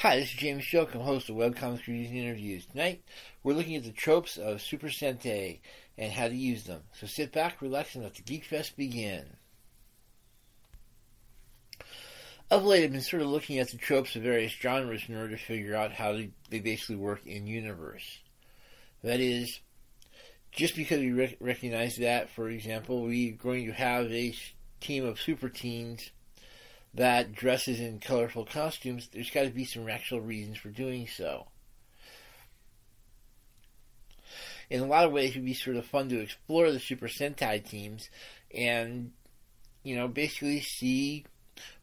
Hi, this is James Jokum, host of Webcomics Reviews and Interviews. Tonight, we're looking at the tropes of Super Sentai and how to use them. So sit back, relax, and let the Geek Fest begin. Of late, I've been sort of looking at the tropes of various genres in order to figure out how they, they basically work in universe. That is, just because we rec- recognize that, for example, we're going to have a team of super teens that dresses in colorful costumes, there's got to be some actual reasons for doing so. In a lot of ways, it would be sort of fun to explore the Super Sentai teams and, you know, basically see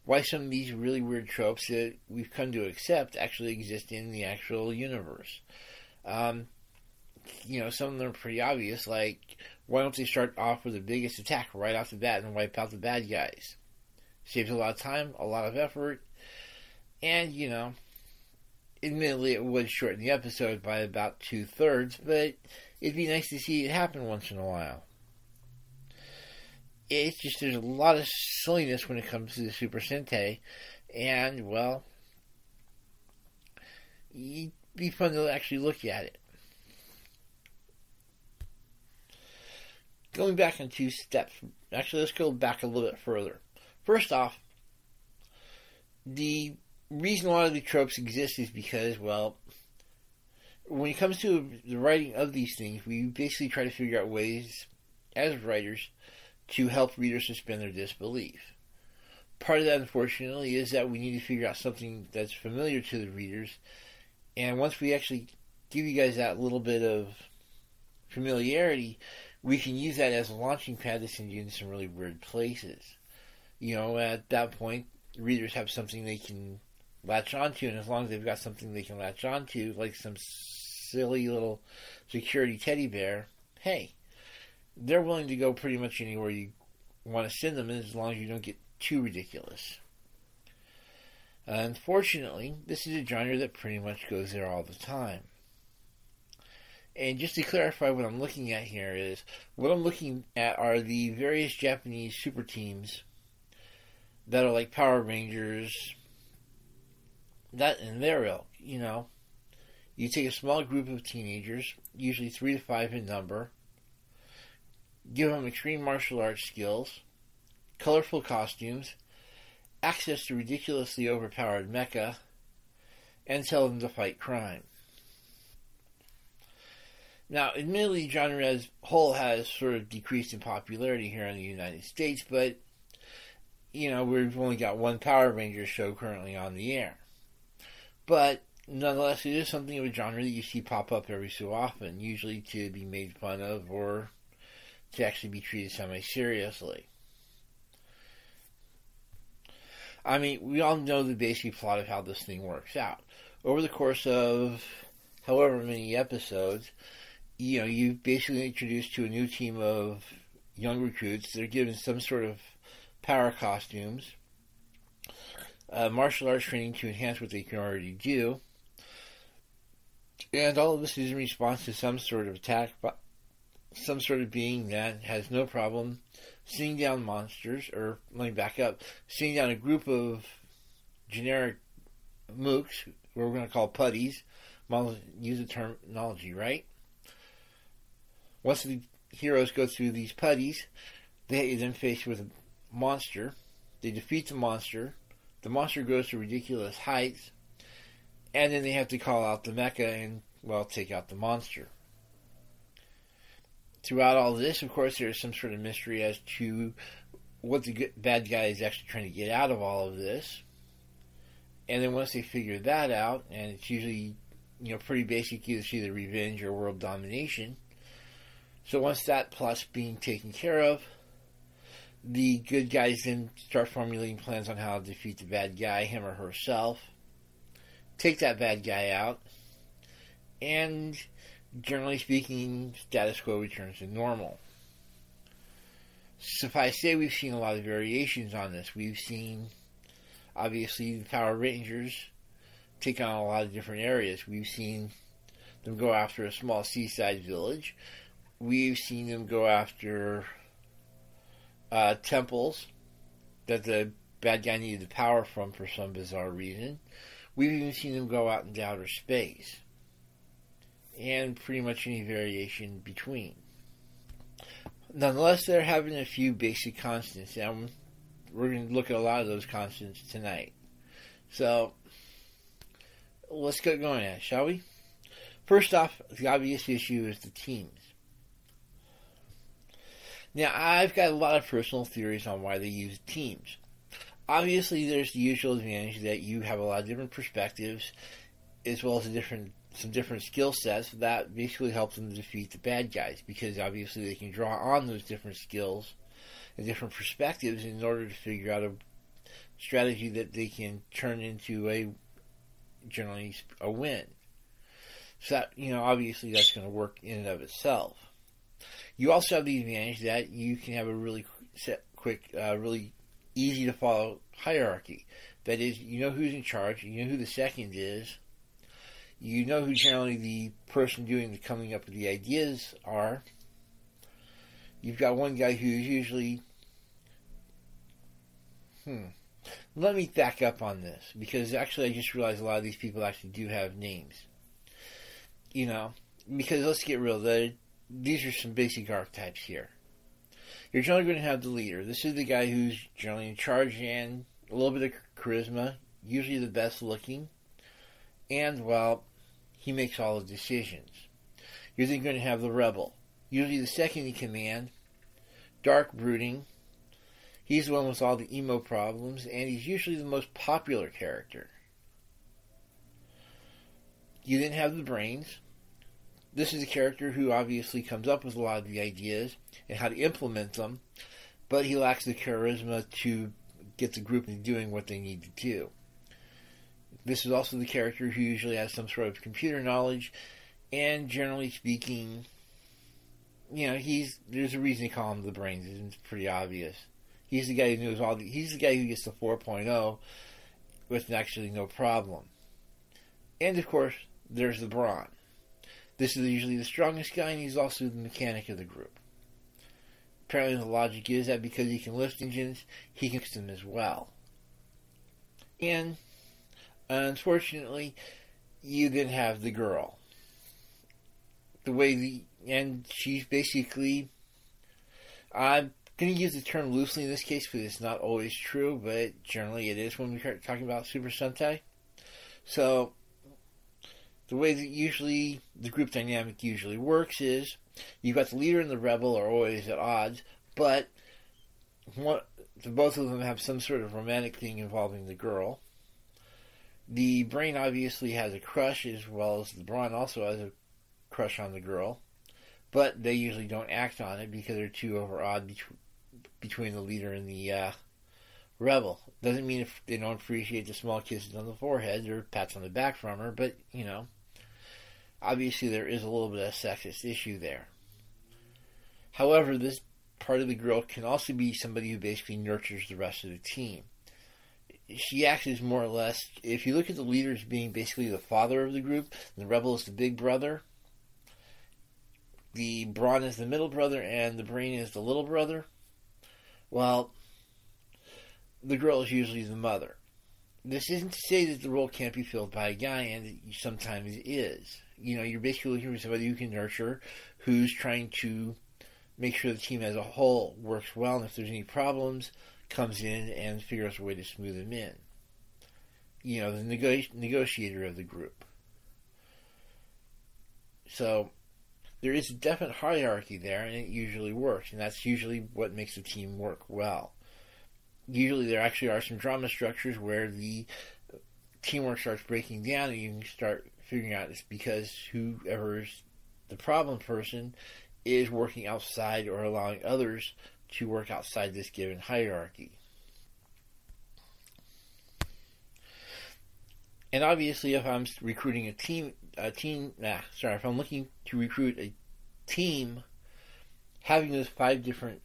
why some of these really weird tropes that we've come to accept actually exist in the actual universe. Um, you know, some of them are pretty obvious, like, why don't they start off with the biggest attack right off the bat and wipe out the bad guys? Saves a lot of time, a lot of effort, and, you know, admittedly it would shorten the episode by about two thirds, but it'd be nice to see it happen once in a while. It's just there's a lot of silliness when it comes to the Super Sentai, and, well, it'd be fun to actually look at it. Going back in two steps, actually, let's go back a little bit further. First off, the reason a lot of the tropes exist is because, well, when it comes to the writing of these things, we basically try to figure out ways, as writers, to help readers suspend their disbelief. Part of that, unfortunately, is that we need to figure out something that's familiar to the readers, and once we actually give you guys that little bit of familiarity, we can use that as a launching pad to send you into some really weird places you know, at that point, readers have something they can latch onto, and as long as they've got something they can latch onto, like some silly little security teddy bear, hey, they're willing to go pretty much anywhere you want to send them, as long as you don't get too ridiculous. Unfortunately, this is a genre that pretty much goes there all the time. And just to clarify what I'm looking at here is, what I'm looking at are the various Japanese super teams that are like Power Rangers, that in their ilk, you know. You take a small group of teenagers, usually three to five in number, give them extreme martial arts skills, colorful costumes, access to ridiculously overpowered mecha, and tell them to fight crime. Now, admittedly, genre as whole has sort of decreased in popularity here in the United States, but you know, we've only got one Power Rangers show currently on the air. But nonetheless, it is something of a genre that you see pop up every so often, usually to be made fun of or to actually be treated semi seriously. I mean, we all know the basic plot of how this thing works out. Over the course of however many episodes, you know, you basically introduced to a new team of young recruits. They're given some sort of power costumes, uh, martial arts training to enhance what they can already do, and all of this is in response to some sort of attack by some sort of being that has no problem seeing down monsters, or let me back up, seeing down a group of generic mooks, we're going to call putties, use the terminology, right? Once the heroes go through these putties, they then faced with monster. They defeat the monster. The monster goes to ridiculous heights. And then they have to call out the mecha and, well, take out the monster. Throughout all this, of course, there's some sort of mystery as to what the good, bad guy is actually trying to get out of all of this. And then once they figure that out, and it's usually, you know, pretty basic, either see the revenge or world domination. So once that plot's being taken care of, the good guys then start formulating plans on how to defeat the bad guy, him or herself, take that bad guy out, and generally speaking, status quo returns to normal. Suffice to say, we've seen a lot of variations on this. We've seen, obviously, the Power Rangers take on a lot of different areas. We've seen them go after a small seaside village. We've seen them go after uh, temples that the bad guy needed the power from for some bizarre reason. We've even seen them go out into outer space. And pretty much any variation between. Nonetheless, they're having a few basic constants, and we're going to look at a lot of those constants tonight. So, let's get going at it, shall we? First off, the obvious issue is the teams. Now, I've got a lot of personal theories on why they use teams. Obviously, there's the usual advantage that you have a lot of different perspectives, as well as different some different skill sets that basically help them defeat the bad guys because obviously they can draw on those different skills and different perspectives in order to figure out a strategy that they can turn into a generally a win. So that you know obviously that's going to work in and of itself. You also have the advantage that you can have a really set, quick, uh, really easy to follow hierarchy. That is, you know who's in charge, you know who the second is, you know who generally the person doing the coming up with the ideas are. You've got one guy who's usually. Hmm. Let me back up on this because actually I just realized a lot of these people actually do have names. You know, because let's get real, the, these are some basic archetypes here. You're generally going to have the leader. This is the guy who's generally in charge and a little bit of charisma, usually the best looking, and well, he makes all the decisions. You're then going to have the rebel, usually the second in command, dark brooding. He's the one with all the emo problems, and he's usually the most popular character. You then have the brains. This is a character who obviously comes up with a lot of the ideas and how to implement them, but he lacks the charisma to get the group doing what they need to do. This is also the character who usually has some sort of computer knowledge, and generally speaking, you know, he's there's a reason to call him the brains. It's pretty obvious. He's the guy who knows all the. He's the guy who gets the 4.0 with actually no problem. And of course, there's the brawn. This is usually the strongest guy, and he's also the mechanic of the group. Apparently, the logic is that because he can lift engines, he can fix them as well. And unfortunately, you then have the girl. The way the and she's basically. I'm going to use the term loosely in this case because it's not always true, but generally it is when we start talking about Super Sentai. So, the way that usually the group dynamic usually works is you've got the leader and the rebel are always at odds, but one, both of them have some sort of romantic thing involving the girl. The brain obviously has a crush, as well as the brawn also has a crush on the girl, but they usually don't act on it because they're too overawed bet- between the leader and the uh, rebel. Doesn't mean if they don't appreciate the small kisses on the forehead or pats on the back from her, but you know, obviously there is a little bit of sexist issue there. However, this part of the girl can also be somebody who basically nurtures the rest of the team she acts as more or less, if you look at the leaders being basically the father of the group, the rebel is the big brother, the brawn is the middle brother, and the brain is the little brother. Well, the girl is usually the mother. This isn't to say that the role can't be filled by a guy, and it sometimes is. You know, you're basically looking for somebody who can nurture, who's trying to make sure the team as a whole works well, and if there's any problems, comes in and figures a way to smooth them in. You know, the nego- negotiator of the group. So there is a definite hierarchy there, and it usually works, and that's usually what makes a team work well. Usually, there actually are some drama structures where the teamwork starts breaking down, and you can start figuring out it's because whoever's the problem person is working outside or allowing others to work outside this given hierarchy. And obviously, if I'm recruiting a team, a team, nah, sorry, if I'm looking to recruit a team, having those five different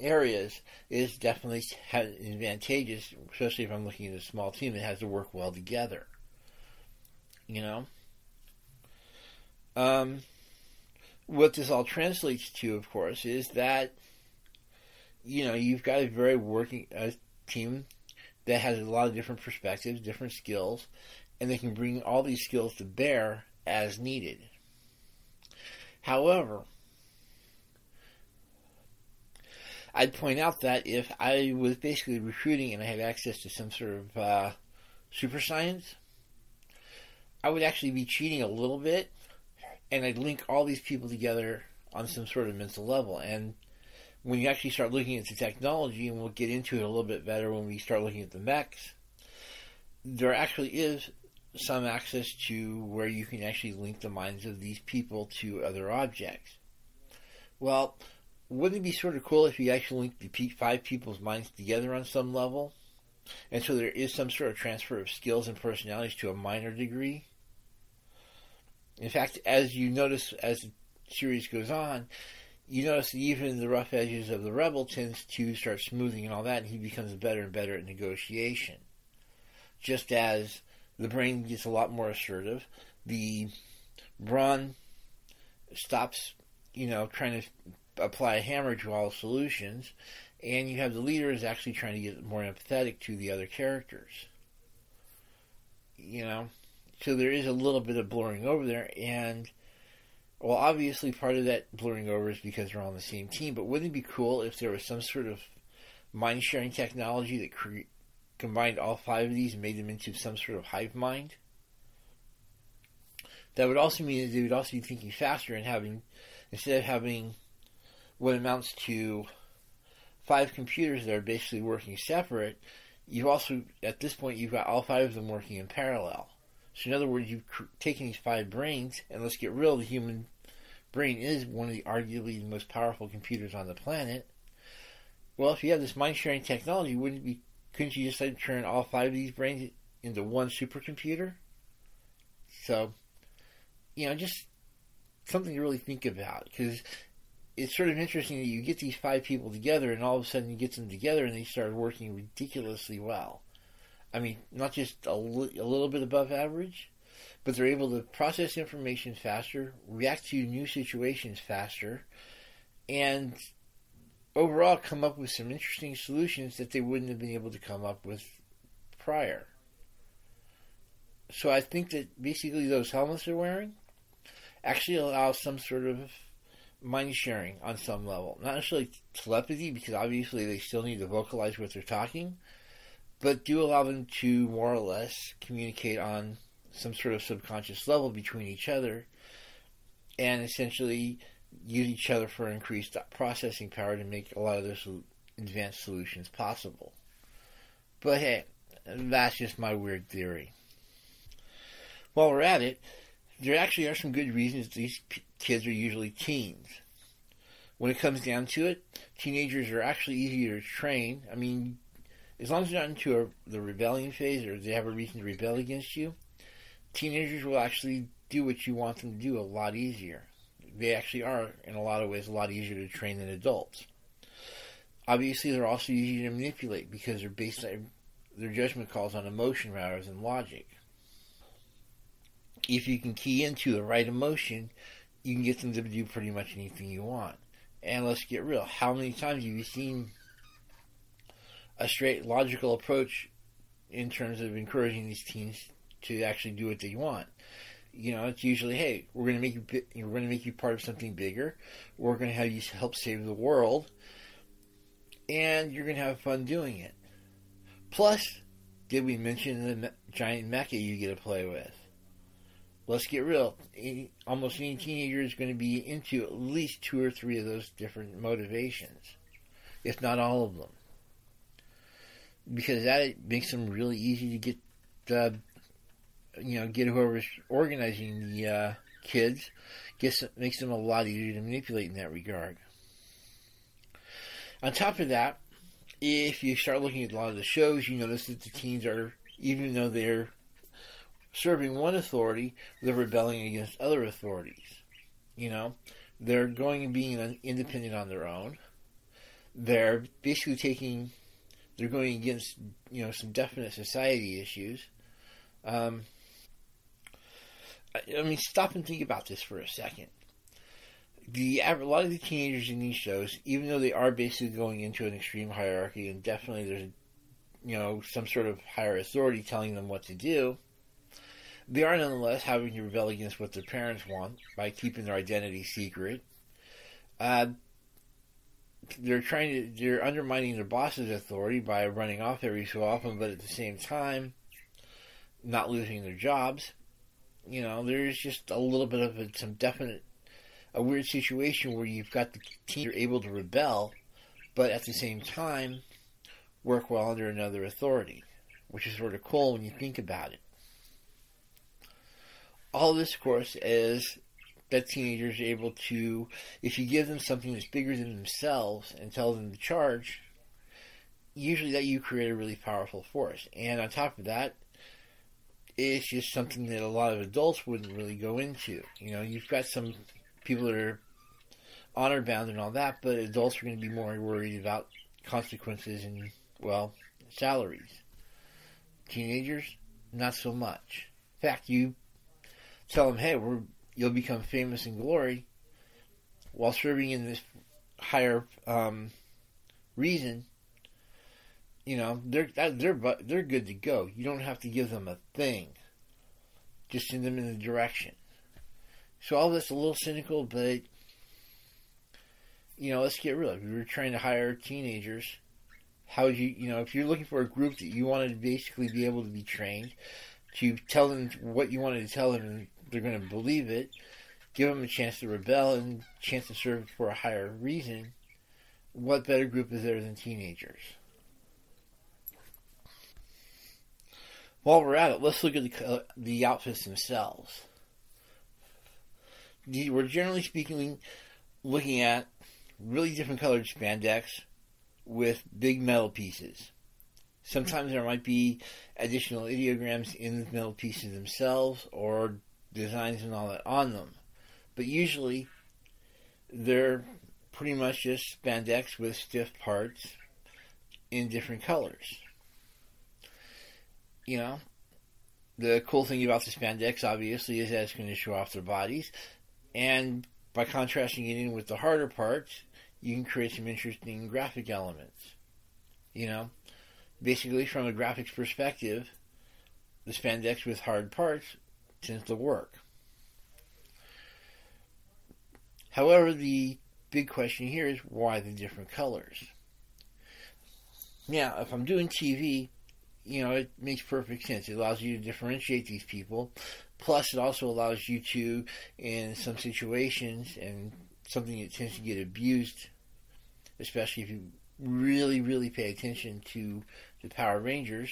areas is definitely advantageous, especially if I'm looking at a small team that has to work well together. You know? Um, what this all translates to, of course, is that you know, you've got a very working uh, team that has a lot of different perspectives, different skills, and they can bring all these skills to bear as needed. However, I'd point out that if I was basically recruiting and I had access to some sort of uh, super science, I would actually be cheating a little bit, and I'd link all these people together on some sort of mental level. And when you actually start looking at the technology, and we'll get into it a little bit better when we start looking at the mechs, there actually is some access to where you can actually link the minds of these people to other objects. Well, wouldn't it be sort of cool if you actually linked the five people's minds together on some level? And so there is some sort of transfer of skills and personalities to a minor degree. In fact, as you notice as the series goes on, you notice that even the rough edges of the rebel tends to start smoothing and all that, and he becomes better and better at negotiation. Just as the brain gets a lot more assertive, the brawn stops, you know, trying to apply a hammer to all solutions, and you have the leader is actually trying to get more empathetic to the other characters. You know, so there is a little bit of blurring over there, and well, obviously part of that blurring over is because they're on the same team. But wouldn't it be cool if there was some sort of mind sharing technology that cre- combined all five of these and made them into some sort of hive mind? That would also mean that they would also be thinking faster and having instead of having what amounts to five computers that are basically working separate, you've also, at this point, you've got all five of them working in parallel. So, in other words, you've taken these five brains, and let's get real, the human brain is one of the arguably the most powerful computers on the planet. Well, if you have this mind sharing technology, wouldn't be couldn't you just like turn all five of these brains into one supercomputer? So, you know, just something to really think about because it's sort of interesting that you get these five people together, and all of a sudden you get them together, and they start working ridiculously well. I mean, not just a, li- a little bit above average, but they're able to process information faster, react to new situations faster, and overall come up with some interesting solutions that they wouldn't have been able to come up with prior. So I think that basically those helmets they're wearing actually allow some sort of mind sharing on some level. Not necessarily telepathy, because obviously they still need to vocalize what they're talking, but do allow them to more or less communicate on some sort of subconscious level between each other and essentially use each other for increased processing power to make a lot of those advanced solutions possible. But hey, that's just my weird theory. While we're at it, there actually are some good reasons these kids are usually teens. When it comes down to it, teenagers are actually easier to train. I mean, as long as they're not into a, the rebellion phase or they have a reason to rebel against you, teenagers will actually do what you want them to do a lot easier. They actually are, in a lot of ways, a lot easier to train than adults. Obviously, they're also easier to manipulate because they're based on their judgment calls on emotion rather than logic if you can key into the right emotion, you can get them to do pretty much anything you want. And let's get real. How many times have you seen a straight logical approach in terms of encouraging these teens to actually do what they want? You know, it's usually, hey, we're going to make you, we're going to make you part of something bigger. We're going to have you help save the world, and you're going to have fun doing it. Plus, did we mention the giant mecha you get to play with? Let's get real. Almost any teenager is going to be into at least two or three of those different motivations, if not all of them. Because that makes them really easy to get, uh, you know, get whoever's organizing the uh, kids, gets makes them a lot easier to manipulate in that regard. On top of that, if you start looking at a lot of the shows, you notice that the teens are, even though they're serving one authority, they're rebelling against other authorities. You know, they're going and being independent on their own. They're basically taking, they're going against, you know, some definite society issues. Um, I, I mean, stop and think about this for a second. The a lot of the teenagers in these shows, even though they are basically going into an extreme hierarchy, and definitely there's you know, some sort of higher authority telling them what to do, they are nonetheless having to rebel against what their parents want by keeping their identity secret. Uh, they're trying to they're undermining their boss's authority by running off every so often, but at the same time, not losing their jobs. You know, there's just a little bit of a, some definite a weird situation where you've got the team you're able to rebel, but at the same time work well under another authority, which is sort of cool when you think about it. All this, of course, is that teenagers are able to, if you give them something that's bigger than themselves and tell them to charge, usually that you create a really powerful force. And on top of that, it's just something that a lot of adults wouldn't really go into. You know, you've got some people that are honor bound and all that, but adults are going to be more worried about consequences and, well, salaries. Teenagers, not so much. In fact, you tell them, hey, we're you'll become famous in glory while serving in this higher um, reason. You know, they're they're they're good to go. You don't have to give them a thing. Just send them in the direction. So all this a little cynical, but you know, let's get real. If you were trying to hire teenagers, how would you, you know, if you're looking for a group that you wanted to basically be able to be trained, to tell them what you wanted to tell them they're going to believe it, give them a chance to rebel and a chance to serve for a higher reason, what better group is there than teenagers? While we're at it, let's look at the, uh, the outfits themselves. We're generally speaking looking at really different colored spandex with big metal pieces. Sometimes there might be additional ideograms in the metal pieces themselves or designs and all that on them. But usually they're pretty much just spandex with stiff parts in different colors. You know, the cool thing about the spandex obviously is that it's going to show off their bodies, and by contrasting it in with the harder parts, you can create some interesting graphic elements. You know, basically from a graphics perspective, the spandex with hard parts tends to work. However, the big question here is why the different colors? Now, if I'm doing TV, you know, it makes perfect sense. It allows you to differentiate these people. Plus, it also allows you to, in some situations, and something that tends to get abused, especially if you really, really pay attention to the Power Rangers,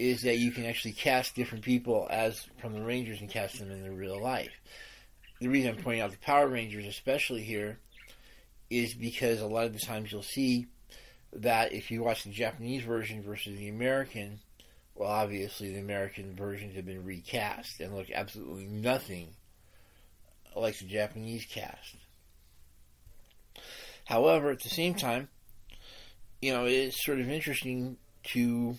is that you can actually cast different people as from the Rangers and cast them in their real life. The reason I'm pointing out the Power Rangers, especially here, is because a lot of the times you'll see that if you watch the Japanese version versus the American, well, obviously the American versions have been recast and look absolutely nothing like the Japanese cast. However, at the same time, you know, it's sort of interesting to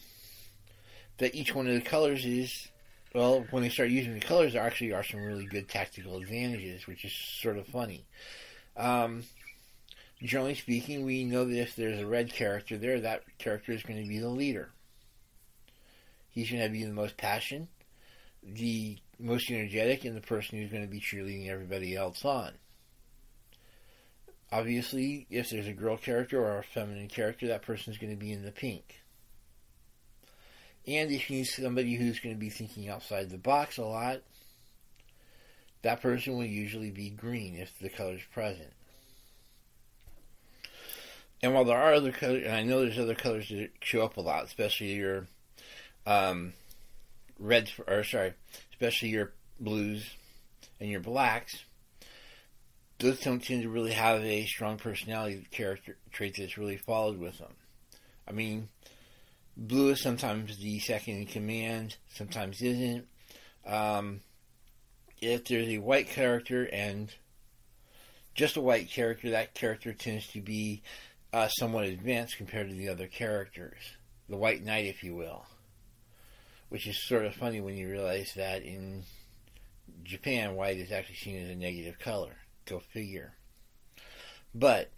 that each one of the colors is well, when they start using the colors, there actually are some really good tactical advantages, which is sort of funny. Um, generally speaking, we know that if there's a red character there, that character is going to be the leader. He's going to be the most passion, the most energetic, and the person who's going to be cheerleading everybody else on. Obviously, if there's a girl character or a feminine character, that person is going to be in the pink. And if you need somebody who's going to be thinking outside the box a lot, that person will usually be green if the color is present. And while there are other colors, and I know there's other colors that show up a lot, especially your um, reds, or sorry, especially your blues and your blacks, those don't tend to really have a strong personality character trait that's really followed with them. I mean, Blue is sometimes the second in command, sometimes isn't. Um, if there's a white character and just a white character, that character tends to be uh, somewhat advanced compared to the other characters. The White Knight, if you will. Which is sort of funny when you realize that in Japan, white is actually seen as a negative color. Go figure. But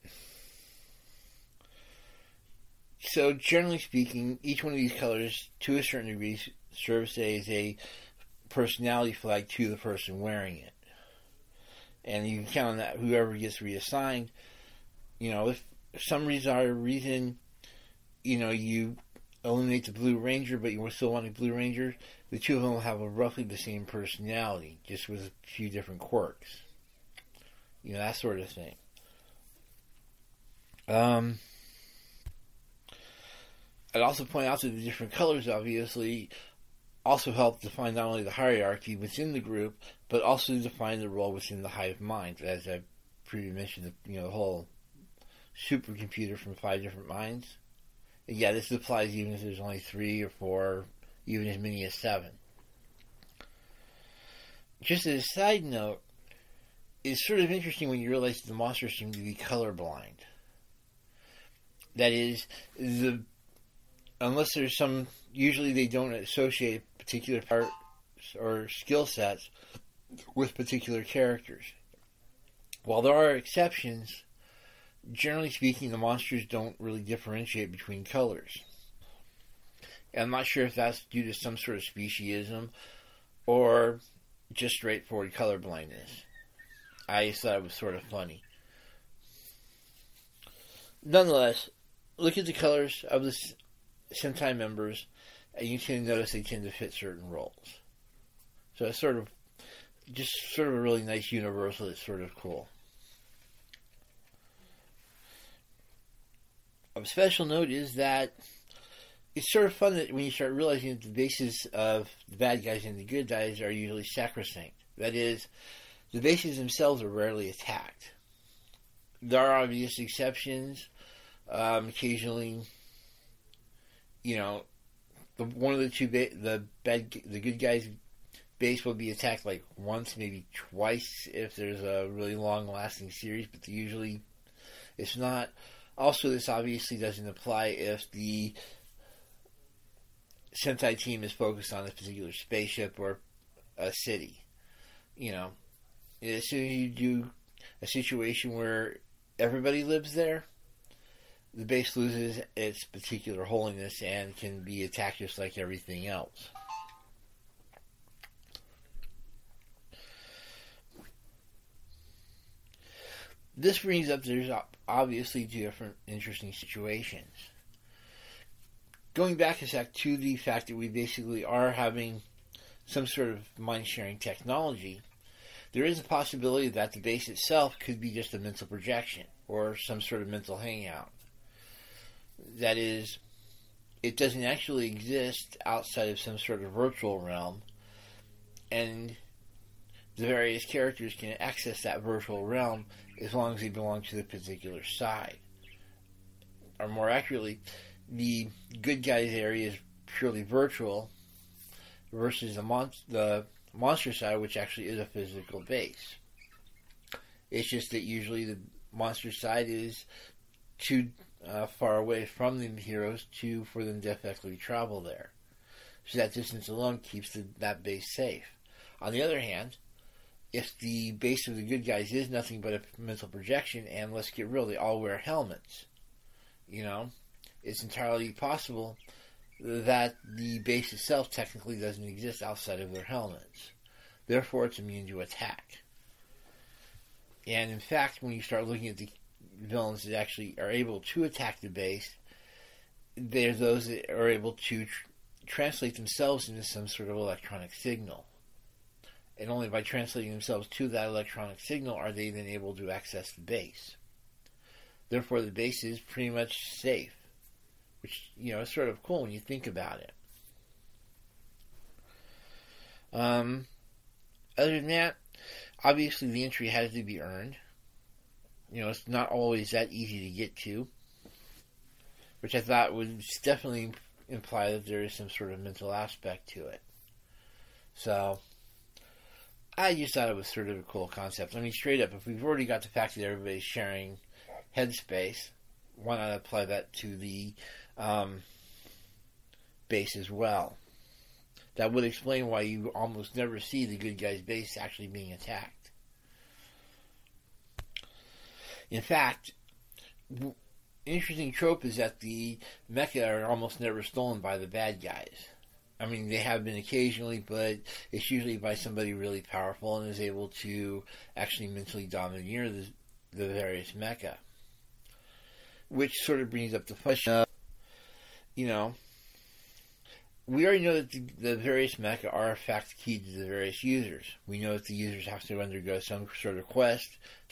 So, generally speaking, each one of these colors, to a certain degree, serves as a personality flag to the person wearing it. And you can count on that whoever gets reassigned. You know, if some reason reason, you know, you eliminate the Blue Ranger, but you still want a Blue Ranger, the two of them will have roughly the same personality, just with a few different quirks. You know, that sort of thing. Um, I'd also point out that the different colors, obviously, also help define not only the hierarchy within the group, but also define the role within the hive mind. As I previously mentioned, you know, the whole supercomputer from five different minds. And yeah, this applies even if there's only three or four, even as many as seven. Just as a side note, it's sort of interesting when you realize the monsters seem to be colorblind. That is, the unless there's some, usually they don't associate particular parts or skill sets with particular characters. While there are exceptions, generally speaking, the monsters don't really differentiate between colors. And I'm not sure if that's due to some sort of speciesism or just straightforward color blindness. I just thought it was sort of funny. Nonetheless, look at the colors of the Sentai members, and you can notice they tend to fit certain roles. So it's sort of just sort of a really nice universal that's sort of cool. Of special note is that it's sort of fun that when you start realizing that the bases of the bad guys and the good guys are usually sacrosanct. That is, the bases themselves are rarely attacked. There are obvious exceptions. Um, occasionally, you know, the, one of the two ba- the bad the good guys base will be attacked like once, maybe twice if there's a really long lasting series, but usually it's not. Also, this obviously doesn't apply if the Sentai team is focused on a particular spaceship or a city. You know, as soon as you do a situation where everybody lives there, the base loses its particular holiness and can be attacked just like everything else. This brings up there's obviously two different interesting situations. Going back a sec to the fact that we basically are having some sort of mind sharing technology, there is a possibility that the base itself could be just a mental projection or some sort of mental hangout that is, it doesn't actually exist outside of some sort of virtual realm, and the various characters can access that virtual realm as long as they belong to the particular side. Or more accurately, the good guys area is purely virtual versus the, mon- the monster side, which actually is a physical base. It's just that usually the monster side is too uh, far away from the heroes to for them to effectively travel there. So that distance alone keeps the, that base safe. On the other hand, if the base of the good guys is nothing but a mental projection, and let's get real, they all wear helmets. You know, it's entirely possible that the base itself technically doesn't exist outside of their helmets. Therefore, it's immune to attack. And in fact, when you start looking at the villains that actually are able to attack the base, there's those that are able to tr- translate themselves into some sort of electronic signal. And only by translating themselves to that electronic signal are they then able to access the base. Therefore, the base is pretty much safe, which you know is sort of cool when you think about it. Um, other than that, obviously the entry has to be earned you know, it's not always that easy to get to, which I thought would definitely imply that there is some sort of mental aspect to it. So, I just thought it was sort of a cool concept. I mean, straight up, if we've already got the fact that everybody's sharing headspace, why not apply that to the um, base as well? That would explain why you almost never see the good guy's base actually being attacked. In fact, interesting trope is that the mecha are almost never stolen by the bad guys. I mean, they have been occasionally, but it's usually by somebody really powerful and is able to actually mentally domineer the, the various mecha. Which sort of brings up the question of, you know, we already know that the, the, various mecha are in fact key to the various users. We know that the users have to undergo some sort of quest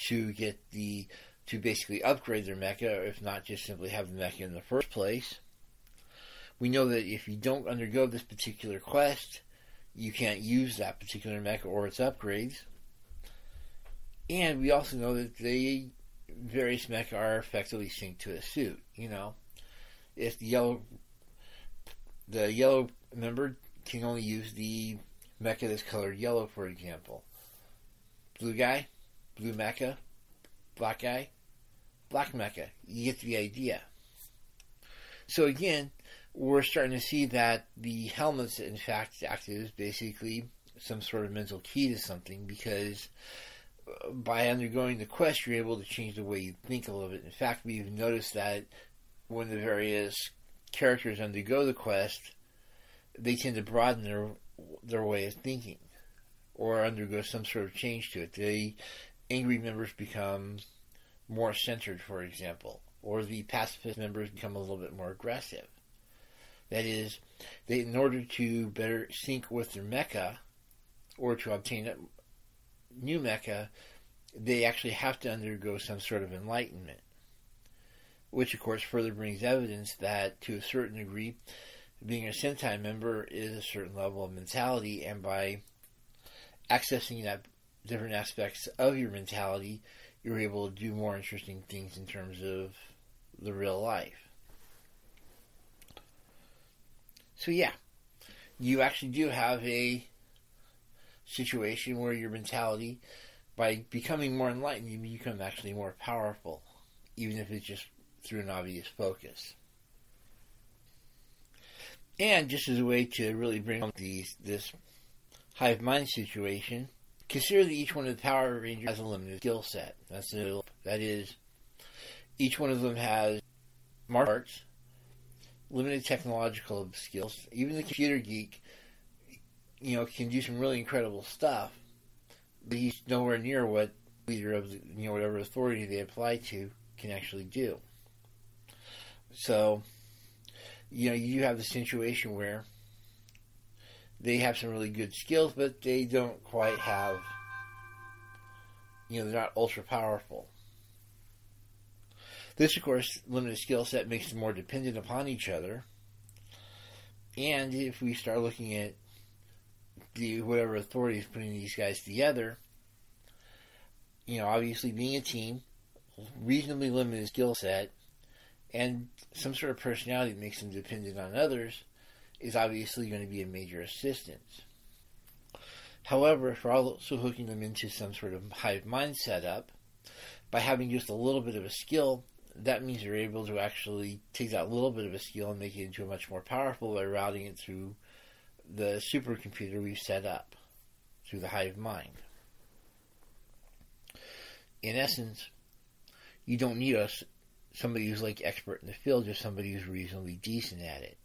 to get the to basically upgrade their mecha, if not just simply have the mecha in the first place. We know that if you don't undergo this particular quest, you can't use that particular mecha or its upgrades. And we also know that the various mecha are effectively synced to a suit. You know, if the yellow the yellow member can only use the mecha that's colored yellow, for example. Blue guy, blue mecha, black guy, black mecha. You get the idea. So again, we're starting to see that the helmets, in fact, act as basically some sort of mental key to something because uh, by undergoing the quest, you're able to change the way you think a little bit. In fact, we've noticed that when the various characters undergo the quest, they tend to broaden their their way of thinking or undergo some sort of change to it. The angry members become more centered, for example, or the pacifist members become a little bit more aggressive. That is, they, in order to better sync with their mecha, or to obtain a new mecha, they actually have to undergo some sort of enlightenment which of course further brings evidence that to a certain degree, being a Sentai member is a certain level of mentality, and by accessing that different aspects of your mentality, you're able to do more interesting things in terms of the real life. So yeah, you actually do have a situation where your mentality, by becoming more enlightened, you become actually more powerful, even if it's just through an obvious focus. And just as a way to really bring home these, this hive mind situation, consider that each one of the Power Rangers has a limited skill set. That's that is, each one of them has martial arts, limited technological skills. Even the computer geek, you know, can do some really incredible stuff, but he's nowhere near what leader of the, you know whatever authority they apply to can actually do. So, you know, you have the situation where they have some really good skills, but they don't quite have, you know, they're not ultra powerful. This, of course, limited skill set makes them more dependent upon each other. And if we start looking at the whatever authority is putting these guys together, you know, obviously being a team, reasonably limited skill set, and some sort of personality that makes them dependent on others is obviously going to be a major assistance. However, if we're also hooking them into some sort of hive mind setup, by having just a little bit of a skill, that means you're able to actually take that little bit of a skill and make it into a much more powerful by routing it through the supercomputer we've set up through the hive mind. In essence, you don't need us somebody who's like expert in the field or somebody who's reasonably decent at it.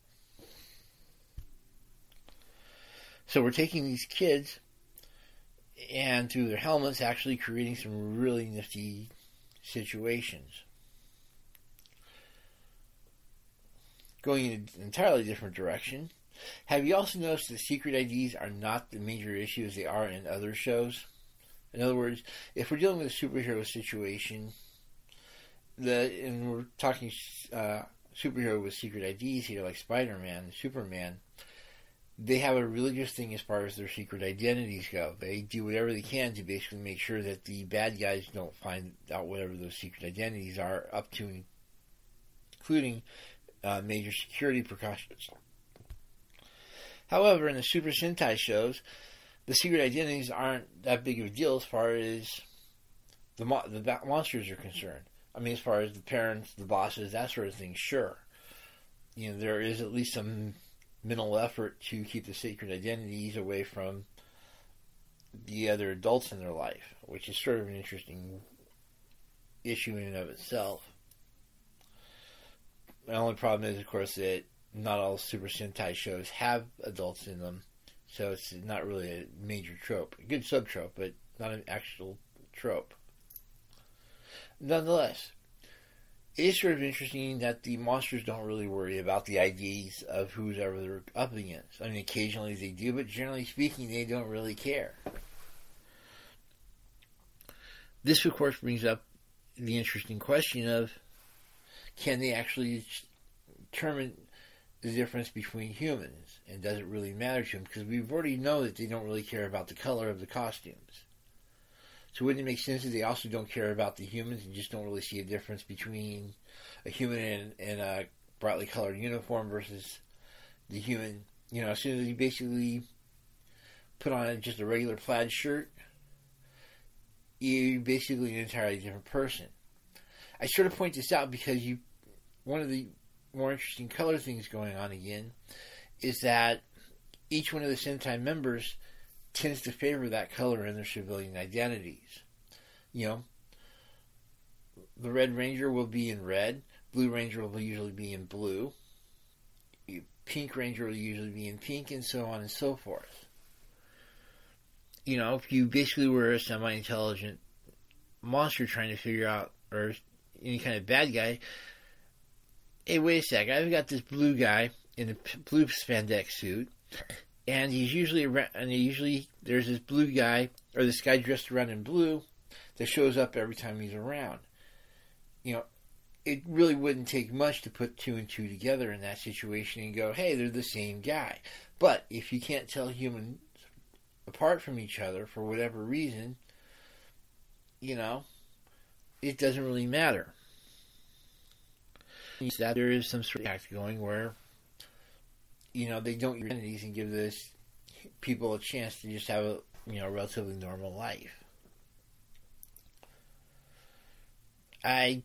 So we're taking these kids and through their helmets actually creating some really nifty situations. Going in an entirely different direction. Have you also noticed that secret IDs are not the major issue as they are in other shows? In other words, if we're dealing with a superhero situation, the and we're talking uh, superhero with secret IDs here, like Spider Man, Superman. They have a really good thing as far as their secret identities go. They do whatever they can to basically make sure that the bad guys don't find out whatever those secret identities are, up to including uh, major security precautions. However, in the Super Sentai shows, the secret identities aren't that big of a deal as far as the, mo- the monsters are concerned. I mean, as far as the parents, the bosses, that sort of thing, sure. You know, there is at least some mental effort to keep the sacred identities away from the other adults in their life, which is sort of an interesting issue in and of itself. The only problem is, of course, that not all Super Sentai shows have adults in them, so it's not really a major trope. A good sub trope, but not an actual trope. Nonetheless, it is sort of interesting that the monsters don't really worry about the IDs of who's ever they're up against. I mean, occasionally they do, but generally speaking, they don't really care. This, of course, brings up the interesting question of can they actually determine the difference between humans? And does it really matter to them? Because we've already know that they don't really care about the color of the costumes. So wouldn't it make sense that they also don't care about the humans and just don't really see a difference between a human in, in a brightly colored uniform versus the human? You know, as soon as you basically put on just a regular plaid shirt, you're basically an entirely different person. I sort of point this out because you, one of the more interesting color things going on again is that each one of the Sentai members tends to favor that color in their civilian identities. You know, the Red Ranger will be in red, Blue Ranger will usually be in blue, Pink Ranger will usually be in pink, and so on and so forth. You know, if you basically were a semi intelligent monster trying to figure out, or any kind of bad guy, hey, wait a sec, I've got this blue guy in a blue spandex suit, and he's usually around, and he usually there's this blue guy or this guy dressed around in blue that shows up every time he's around. You know, it really wouldn't take much to put two and two together in that situation and go, hey, they're the same guy. But if you can't tell humans apart from each other for whatever reason, you know, it doesn't really matter. That there is some sort of act going where, you know, they don't use identities and give this people a chance to just have a you know relatively normal life. I,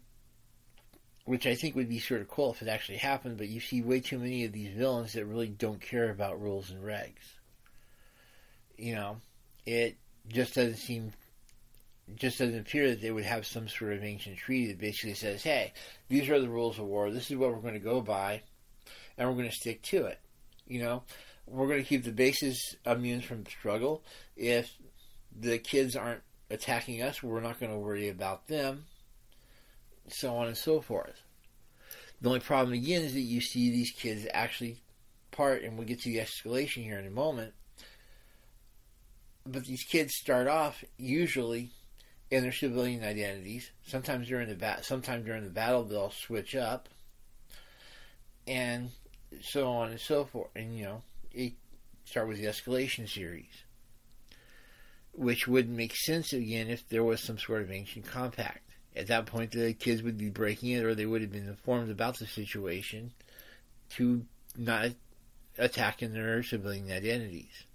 which I think would be sort of cool if it actually happened, but you see way too many of these villains that really don't care about rules and regs. You know, it just doesn't seem just doesn't appear that they would have some sort of ancient treaty that basically says, hey, these are the rules of war, this is what we're going to go by, and we're going to stick to it. You know, we're going to keep the bases immune from struggle. If the kids aren't attacking us, we're not going to worry about them, so on and so forth. The only problem again is that you see these kids actually part, and we'll get to the escalation here in a moment. But these kids start off usually in their civilian identities. Sometimes during the bat, sometimes during the battle, they'll switch up, and so on and so forth. And you know, it start with the escalation series, which wouldn't make sense again if there was some sort of ancient compact. At that point, the kids would be breaking it, or they would have been informed about the situation to not attack in their civilian identities.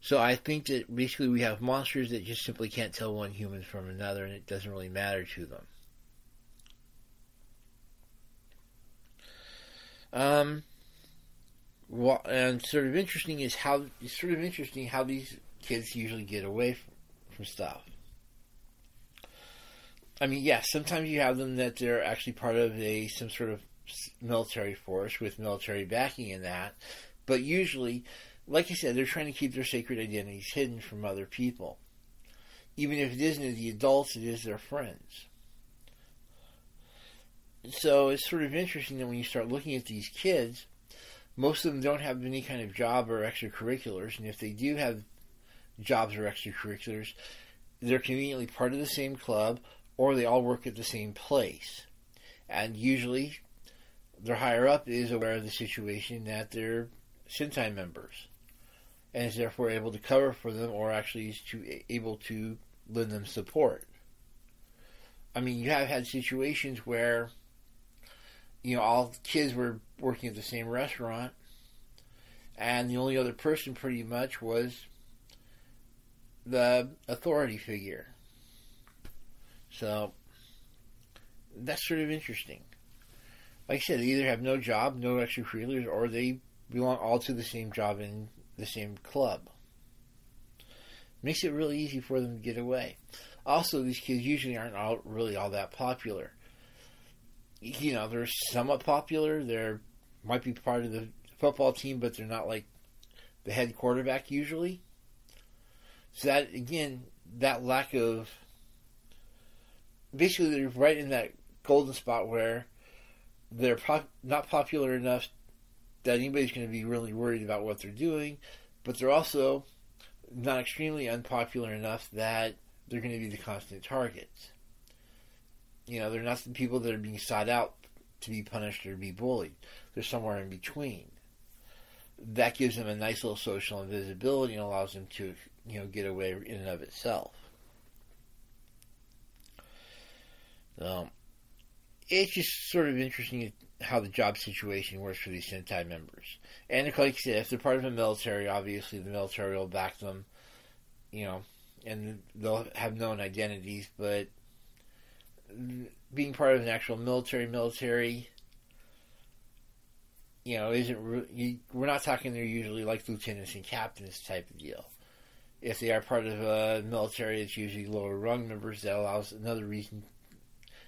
So I think that basically we have monsters that just simply can't tell one human from another, and it doesn't really matter to them. Um, well, and sort of interesting is how it's sort of interesting how these kids usually get away from, from stuff. I mean, yes, sometimes you have them that they're actually part of a some sort of military force with military backing in that, but usually like I said, they're trying to keep their sacred identities hidden from other people. Even if it isn't the adults, it is their friends. So it's sort of interesting that when you start looking at these kids, most of them don't have any kind of job or extracurriculars, and if they do have jobs or extracurriculars, they're conveniently part of the same club or they all work at the same place. And usually, their higher up is aware of the situation that they're Sentai members and is therefore able to cover for them or actually is to, able to lend them support. I mean, you have had situations where, you know, all kids were working at the same restaurant, and the only other person pretty much was the authority figure. So, that's sort of interesting. Like I said, they either have no job, no extracurriculars, or they belong all to the same job in the same club. Makes it really easy for them to get away. Also, these kids usually aren't all, really all that popular. You know, they're somewhat popular. They're might be part of the football team, but they're not like the head quarterback usually. So that again, that lack of basically they're right in that golden spot where they're not popular enough that anybody's going to be really worried about what they're doing, but they're also not extremely unpopular enough that they're going to be the constant targets. You know, they're not the people that are being sought out to be punished or to be bullied. They're somewhere in between. That gives them a nice little social invisibility and allows them to, you know, get away in and of itself. Um, it's just sort of interesting how the job situation works for these Sentai members. And like I said, if they're part of the military, obviously the military will back them, you know, and they'll have known identities, but being part of an actual military military, you know, isn't you, we're not talking they're usually like lieutenants and captains type of deal. If they are part of a military, it's usually lower rung members. That allows another reason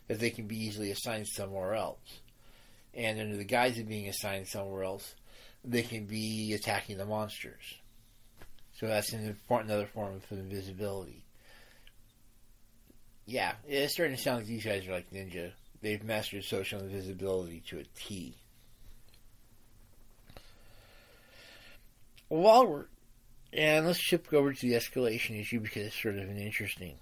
that they can be easily assigned somewhere else. And under the guise of being assigned somewhere else, they can be attacking the monsters. So that's an important another form of invisibility yeah, it's starting to sound like these guys are like ninja. They've mastered social invisibility to a T. While we're and let's shift over to the escalation issue because it's sort of an interesting.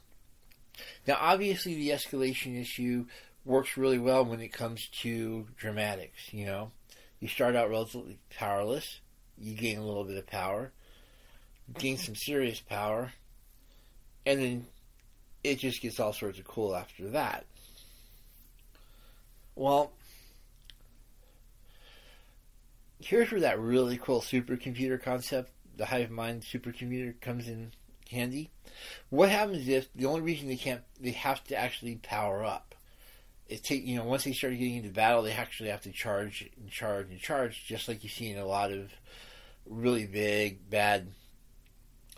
Now, obviously, the escalation issue works really well when it comes to dramatics. You know, you start out relatively powerless, you gain a little bit of power, gain some serious power, and then it just gets all sorts of cool after that. Well, here's where that really cool supercomputer concept, the hive mind supercomputer, comes in handy. What happens if the only reason they can't, they have to actually power up. It take you know once they start getting into battle, they actually have to charge and charge and charge, just like you see in a lot of really big bad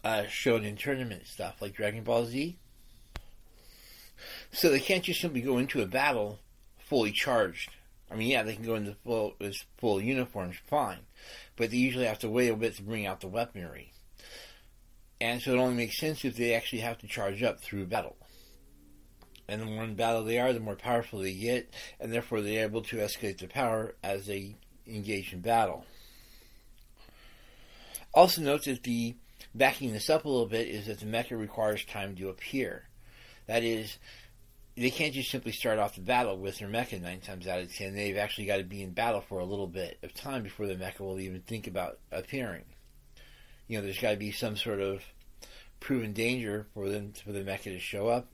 uh, in tournament stuff, like Dragon Ball Z. So they can't just simply go into a battle fully charged. I mean, yeah, they can go into full full uniforms, fine, but they usually have to wait a bit to bring out the weaponry. And so it only makes sense if they actually have to charge up through battle. And the more in battle they are, the more powerful they get, and therefore they're able to escalate their power as they engage in battle. Also note that the backing this up a little bit is that the mecha requires time to appear. That is, they can't just simply start off the battle with their mecha nine times out of ten. They've actually got to be in battle for a little bit of time before the mecha will even think about appearing. You know, there's got to be some sort of proven danger for them for the mecha to show up,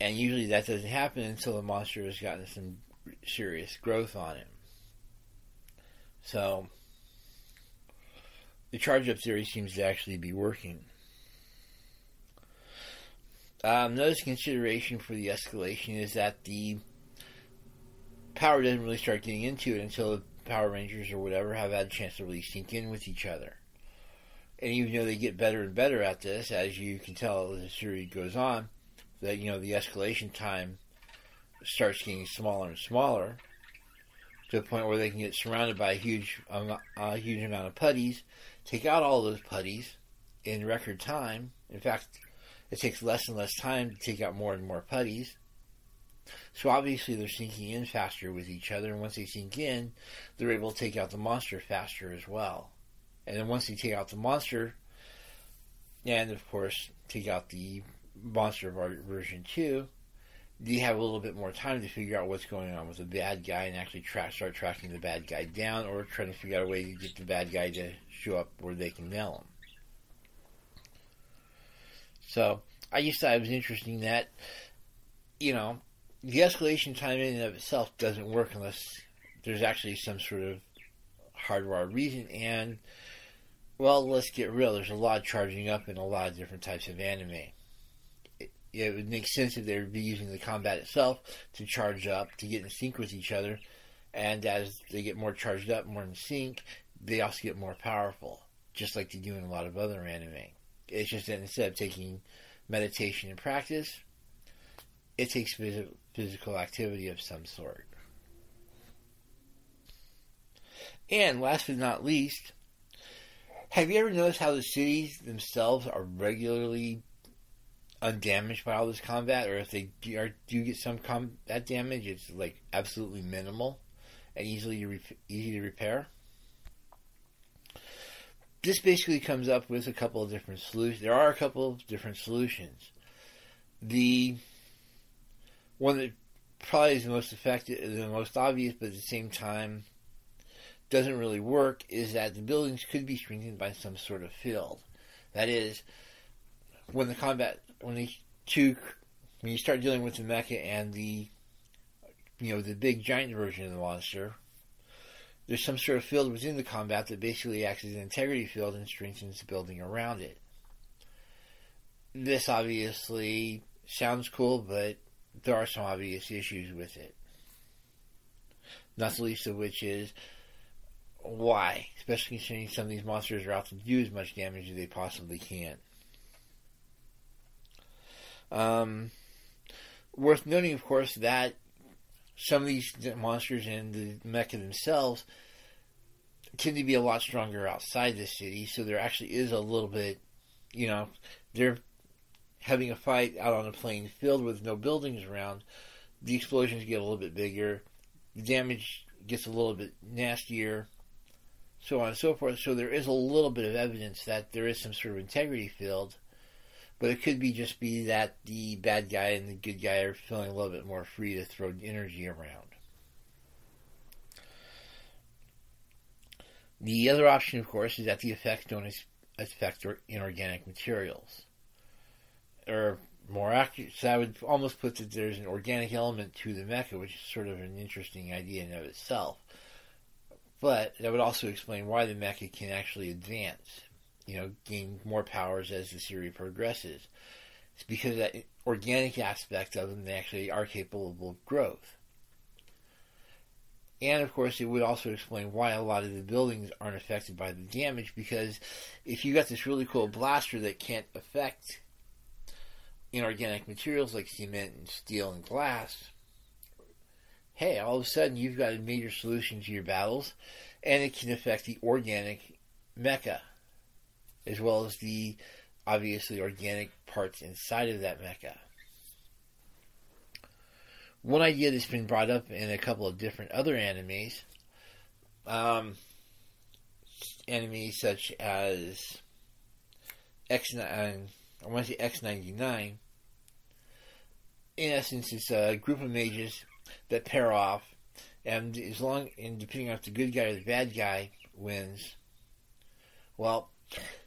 and usually that doesn't happen until the monster has gotten some serious growth on him. So, the charge up theory seems to actually be working. Um, another consideration for the escalation is that the power doesn't really start getting into it until the Power Rangers or whatever have had a chance to really sync in with each other. And even though they get better and better at this, as you can tell as the series goes on, that you know the escalation time starts getting smaller and smaller to the point where they can get surrounded by a huge, um, a huge amount of putties, take out all those putties in record time. In fact, it takes less and less time to take out more and more putties. So obviously they're syncing in faster with each other, and once they sync in, they're able to take out the monster faster as well. And then once they take out the monster, and of course take out the monster version 2, you have a little bit more time to figure out what's going on with the bad guy and actually tra- start tracking the bad guy down or trying to figure out a way to get the bad guy to show up where they can nail him. So I just thought it was interesting that, you know, the escalation time in and of itself doesn't work unless there's actually some sort of hardwired reason. And, well, let's get real. There's a lot of charging up in a lot of different types of anime. It, it would make sense if they would be using the combat itself to charge up, to get in sync with each other. And as they get more charged up, more in sync, they also get more powerful, just like they do in a lot of other anime. It's just that instead of taking meditation and practice, it takes phys- physical activity of some sort. And last but not least, have you ever noticed how the cities themselves are regularly undamaged by all this combat, or if they do, do get some combat damage, it's like absolutely minimal and easily easy to repair? This basically comes up with a couple of different solutions. There are a couple of different solutions. The one that probably is the most effective, the most obvious, but at the same time doesn't really work is that the buildings could be strengthened by some sort of field. That is, when the combat, when the two, when you start dealing with the mecha and the, you know, the big giant version of the monster, there's some sort of field within the combat that basically acts as an integrity field and strengthens the building around it. This obviously sounds cool, but there are some obvious issues with it. Not the least of which is why, especially considering some of these monsters are out to do as much damage as they possibly can. Um, worth noting, of course, that some of these monsters and the mecha themselves tend to be a lot stronger outside the city, so there actually is a little bit, you know, they're having a fight out on a plain field with no buildings around. The explosions get a little bit bigger, the damage gets a little bit nastier, so on and so forth. So there is a little bit of evidence that there is some sort of integrity field, but it could be just be that the bad guy and the good guy are feeling a little bit more free to throw energy around. The other option, of course, is that the effects don't affect inorganic materials. Or more accurate, so I would almost put that there's an organic element to the mecha, which is sort of an interesting idea in of itself. But that would also explain why the mecha can actually advance, you know, gain more powers as the series progresses. It's because that organic aspect of them, they actually are capable of growth. And of course, it would also explain why a lot of the buildings aren't affected by the damage because if you got this really cool blaster that can't affect inorganic materials like cement and steel and glass, hey, all of a sudden you've got a major solution to your battles, and it can affect the organic mecha, as well as the obviously organic parts inside of that mecha. One idea that's been brought up in a couple of different other animes, um, animes such as X, I want to say X99. In essence, it's a group of mages that pair off, and as long and depending on if the good guy or the bad guy wins, well,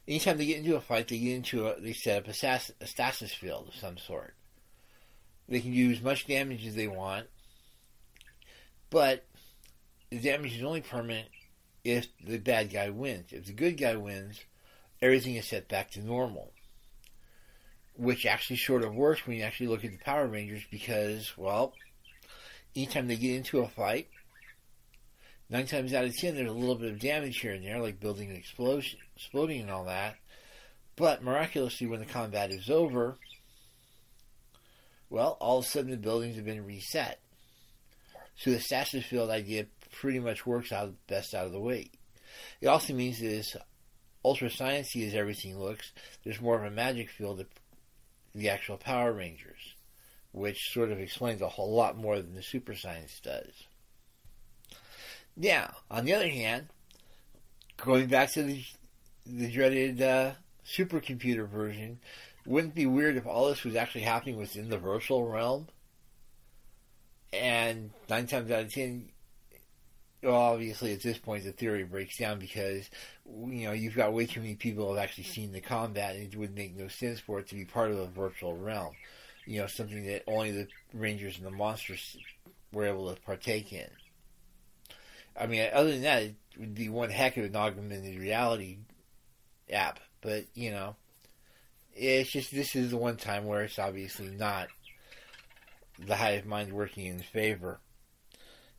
anytime they get into a fight, they get into a they set up a, stas, a stasis field of some sort. They can do as much damage as they want, but the damage is only permanent if the bad guy wins. If the good guy wins, everything is set back to normal. Which actually sort of works when you actually look at the Power Rangers because, well, anytime they get into a fight, nine times out of ten, there's a little bit of damage here and there, like building an explosion, exploding and all that. But miraculously, when the combat is over, well, all of a sudden the buildings have been reset. So the stasis field idea pretty much works out best out of the way. It also means that as ultra sciencey as everything looks, there's more of a magic field of the actual Power Rangers which sort of explains a whole lot more than the super science does. Now, on the other hand, going back to the, the dreaded uh, supercomputer version, wouldn't it be weird if all this was actually happening within the virtual realm? And nine times out of ten, well, obviously at this point the theory breaks down because you know you've got way too many people who have actually seen the combat, and it would make no sense for it to be part of a virtual realm you know, something that only the Rangers and the Monsters were able to partake in. I mean, other than that, it would be one heck of an augmented reality app. But, you know, it's just this is the one time where it's obviously not the hive mind working in favor.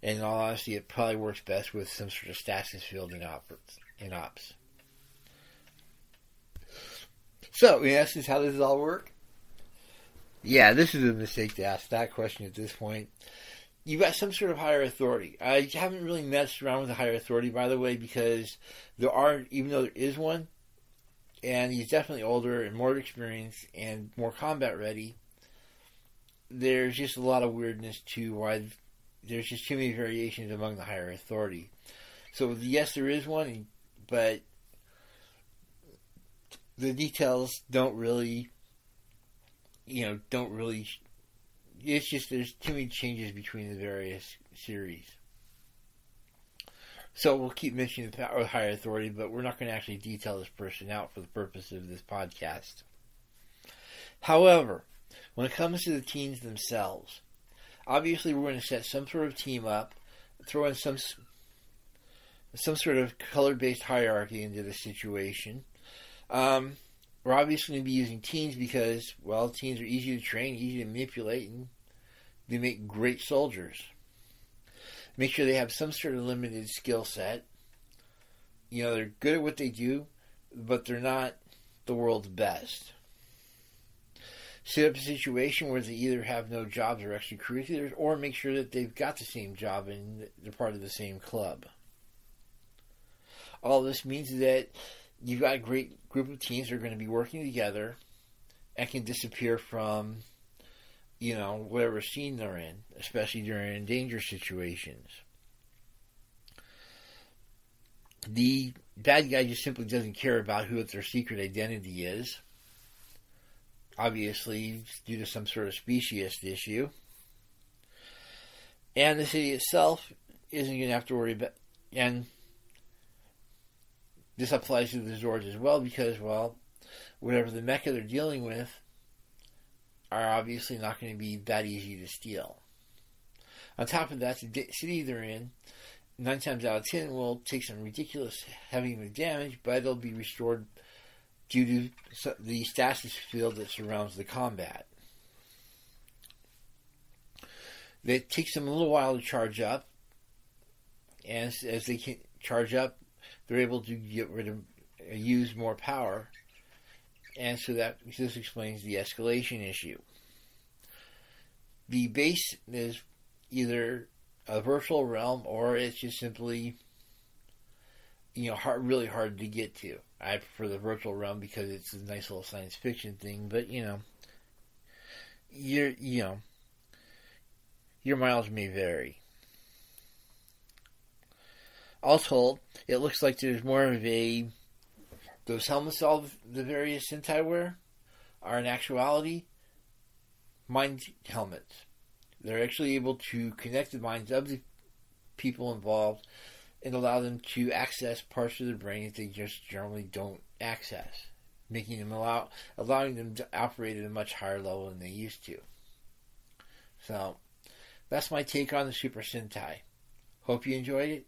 And in all honesty, it probably works best with some sort of stasis field in, op- in ops. So, in essence, how does it all work? Yeah, this is a mistake to ask that question at this point. You've got some sort of higher authority. I haven't really messed around with the higher authority, by the way, because there are, even though there is one, and he's definitely older and more experienced and more combat ready. There's just a lot of weirdness to why there's just too many variations among the higher authority. So yes, there is one, but the details don't really, you know, don't really. It's just there's too many changes between the various series. So we'll keep mentioning the power, higher authority, but we're not going to actually detail this person out for the purpose of this podcast. However, when it comes to the teams themselves, obviously we're going to set some sort of team up, throw in some some sort of color-based hierarchy into the situation. Um, we're obviously going to be using teens because, well, teens are easy to train, easy to manipulate, and they make great soldiers. Make sure they have some sort of limited skill set. You know, they're good at what they do, but they're not the world's best. Set up a situation where they either have no jobs or extracurriculars, or make sure that they've got the same job and they're part of the same club. All this means that you've got a great group of teams that are going to be working together and can disappear from you know, whatever scene they're in, especially during danger situations. The bad guy just simply doesn't care about who their secret identity is. Obviously, due to some sort of speciesist issue. And the city itself isn't going to have to worry about. And this applies to the Zords as well because, well, whatever the mecha they're dealing with are obviously not going to be that easy to steal. On top of that, the city they're in, nine times out of ten, will take some ridiculous heavy damage, but it'll be restored due to the stasis field that surrounds the combat. It takes them a little while to charge up, and as, they can charge up, they're able to get rid of, uh, use more power and so that this explains the escalation issue. The base is either a virtual realm or it's just simply you know hard, really hard to get to. I prefer the virtual realm because it's a nice little science fiction thing, but you know, your you know your miles may vary. All told, it looks like there's more of a those helmets all the various Sentai wear are in actuality mind helmets. They're actually able to connect the minds of the people involved and allow them to access parts of the brain that they just generally don't access, making them allow allowing them to operate at a much higher level than they used to. So that's my take on the Super Sentai. Hope you enjoyed it.